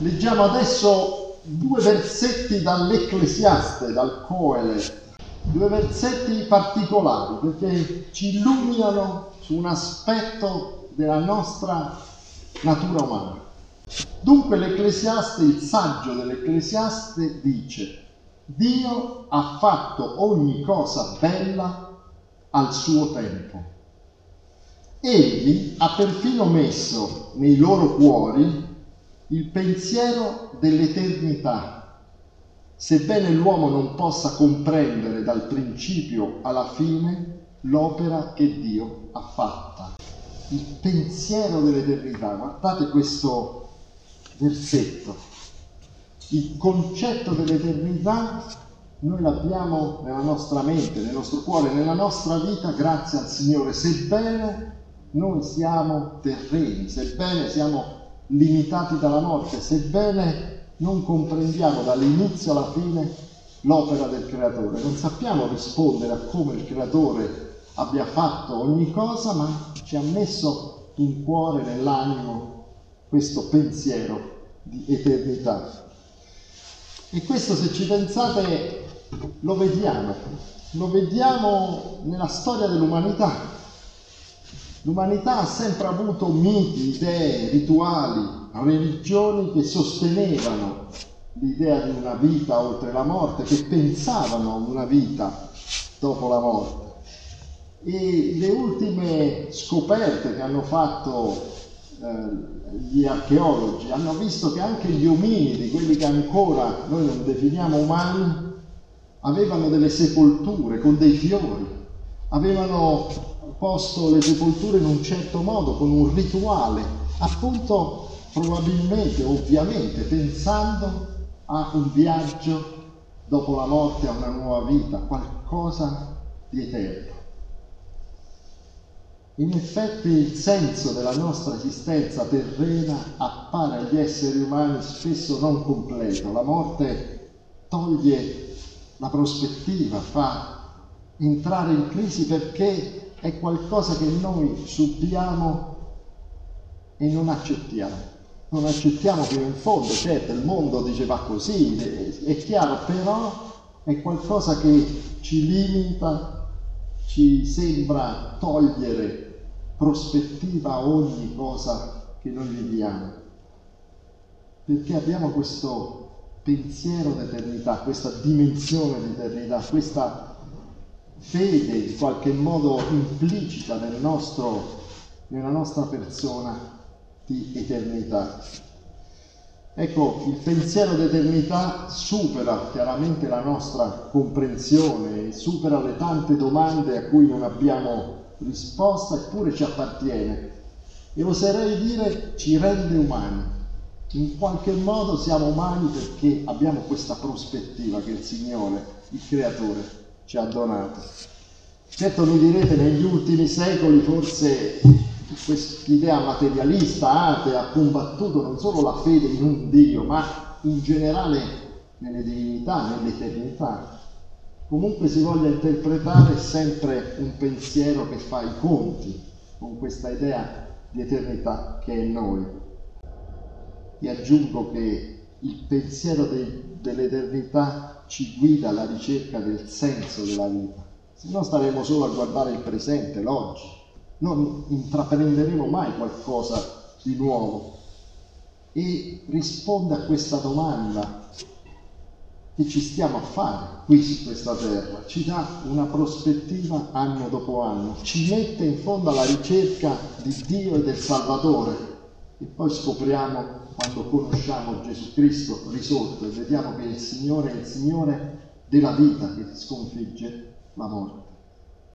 Leggiamo adesso due versetti dall'Ecclesiaste, dal Coelet, due versetti particolari perché ci illuminano su un aspetto della nostra natura umana. Dunque l'Ecclesiaste, il saggio dell'Ecclesiaste dice, Dio ha fatto ogni cosa bella al suo tempo. Egli ha perfino messo nei loro cuori il pensiero dell'eternità, sebbene l'uomo non possa comprendere dal principio alla fine l'opera che Dio ha fatta. Il pensiero dell'eternità, guardate questo versetto. Il concetto dell'eternità noi l'abbiamo nella nostra mente, nel nostro cuore, nella nostra vita grazie al Signore, sebbene noi siamo terreni, sebbene siamo limitati dalla morte, sebbene non comprendiamo dall'inizio alla fine l'opera del creatore, non sappiamo rispondere a come il creatore abbia fatto ogni cosa, ma ci ha messo in cuore, nell'animo, questo pensiero di eternità. E questo, se ci pensate, lo vediamo, lo vediamo nella storia dell'umanità. L'umanità ha sempre avuto miti, idee, rituali, religioni che sostenevano l'idea di una vita oltre la morte, che pensavano a una vita dopo la morte. E le ultime scoperte che hanno fatto eh, gli archeologi hanno visto che anche gli ominidi, quelli che ancora noi non definiamo umani, avevano delle sepolture con dei fiori, avevano posto le sepolture in un certo modo, con un rituale, appunto probabilmente, ovviamente, pensando a un viaggio dopo la morte, a una nuova vita, qualcosa di eterno. In effetti il senso della nostra esistenza terrena appare agli esseri umani spesso non completo. La morte toglie la prospettiva, fa entrare in crisi perché è qualcosa che noi subiamo e non accettiamo. Non accettiamo fino in fondo, certo il mondo diceva così, è chiaro, però è qualcosa che ci limita, ci sembra togliere prospettiva a ogni cosa che noi viviamo. Perché abbiamo questo pensiero d'eternità, questa dimensione di eternità, questa fede in qualche modo implicita nel nostro, nella nostra persona di eternità. Ecco, il pensiero d'eternità supera chiaramente la nostra comprensione, supera le tante domande a cui non abbiamo risposta, eppure ci appartiene. E oserei dire ci rende umani. In qualche modo siamo umani perché abbiamo questa prospettiva che il Signore, il Creatore, ci ha donato. Certo mi direte negli ultimi secoli forse quest'idea materialista, atea, ha combattuto non solo la fede in un Dio, ma in generale nelle divinità, nell'eternità. Comunque si voglia interpretare sempre un pensiero che fa i conti con questa idea di eternità che è noi. E aggiungo che il pensiero de- dell'eternità ci guida alla ricerca del senso della vita, se no staremo solo a guardare il presente, l'oggi, non intraprenderemo mai qualcosa di nuovo. E risponde a questa domanda che ci stiamo a fare qui su questa terra, ci dà una prospettiva anno dopo anno, ci mette in fondo alla ricerca di Dio e del Salvatore. E poi scopriamo quando conosciamo Gesù Cristo risorto e vediamo che il Signore è il Signore della vita che sconfigge la morte.